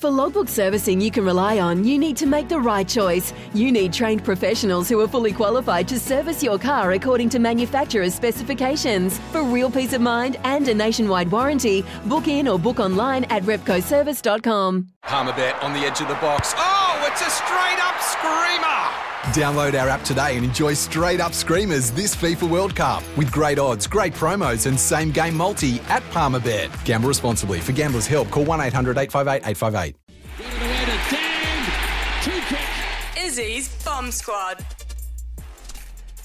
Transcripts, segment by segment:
For logbook servicing you can rely on, you need to make the right choice. You need trained professionals who are fully qualified to service your car according to manufacturer's specifications. For real peace of mind and a nationwide warranty, book in or book online at repcoservice.com. Palmerbet on the edge of the box. Oh, it's a straight up screamer! Download our app today and enjoy straight up screamers this FIFA World Cup with great odds, great promos, and same game multi at Palmerbet. Gamble responsibly. For gamblers' help, call 1 800 858 858. Izzy's Bomb Squad.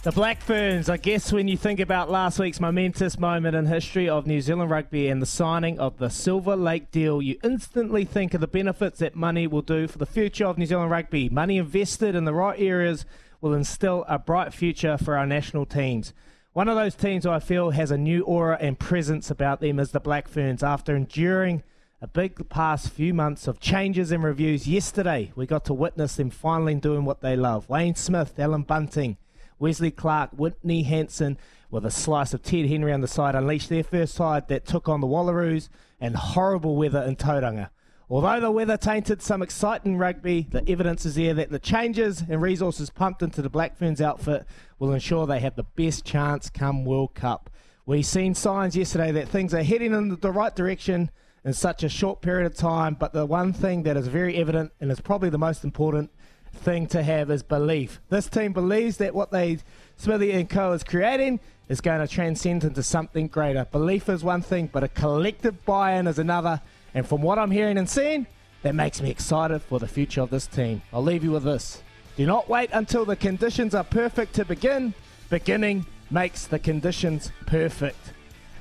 The Black Ferns, I guess when you think about last week's momentous moment in history of New Zealand rugby and the signing of the Silver Lake deal, you instantly think of the benefits that money will do for the future of New Zealand rugby. Money invested in the right areas will instill a bright future for our national teams. One of those teams I feel has a new aura and presence about them is the Black Ferns. After enduring a big past few months of changes and reviews, yesterday we got to witness them finally doing what they love. Wayne Smith, Allan Bunting, Wesley Clarke, Whitney Hansen, with a slice of Ted Henry on the side, unleashed their first side that took on the Wallaroos and horrible weather in Tauranga. Although the weather tainted some exciting rugby, the evidence is there that the changes and resources pumped into the Black Ferns outfit will ensure they have the best chance come World Cup. We've seen signs yesterday that things are heading in the right direction in such a short period of time, but the one thing that is very evident and is probably the most important thing to have is belief. This team believes that what they Smithy and Co is creating is going to transcend into something greater. Belief is one thing, but a collective buy-in is another. And from what I'm hearing and seeing, that makes me excited for the future of this team. I'll leave you with this. Do not wait until the conditions are perfect to begin. Beginning makes the conditions perfect.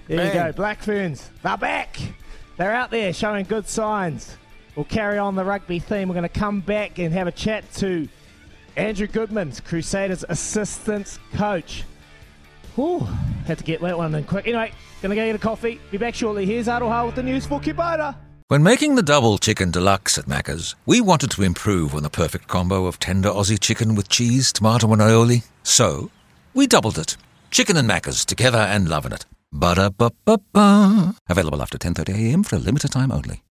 There Man. you go, Black Ferns. They're back. They're out there showing good signs. We'll carry on the rugby theme. We're going to come back and have a chat to Andrew Goodman's Crusaders assistant coach. Whew, had to get that one in quick. Anyway, gonna go get a coffee. Be back shortly. Here's Aroha with the news for Kubota. When making the double chicken deluxe at Macca's, we wanted to improve on the perfect combo of tender Aussie chicken with cheese, tomato, and aioli. So, we doubled it. Chicken and Macca's together and loving it. Ba-da-ba-ba-ba. Available after 10.30am for a limited time only.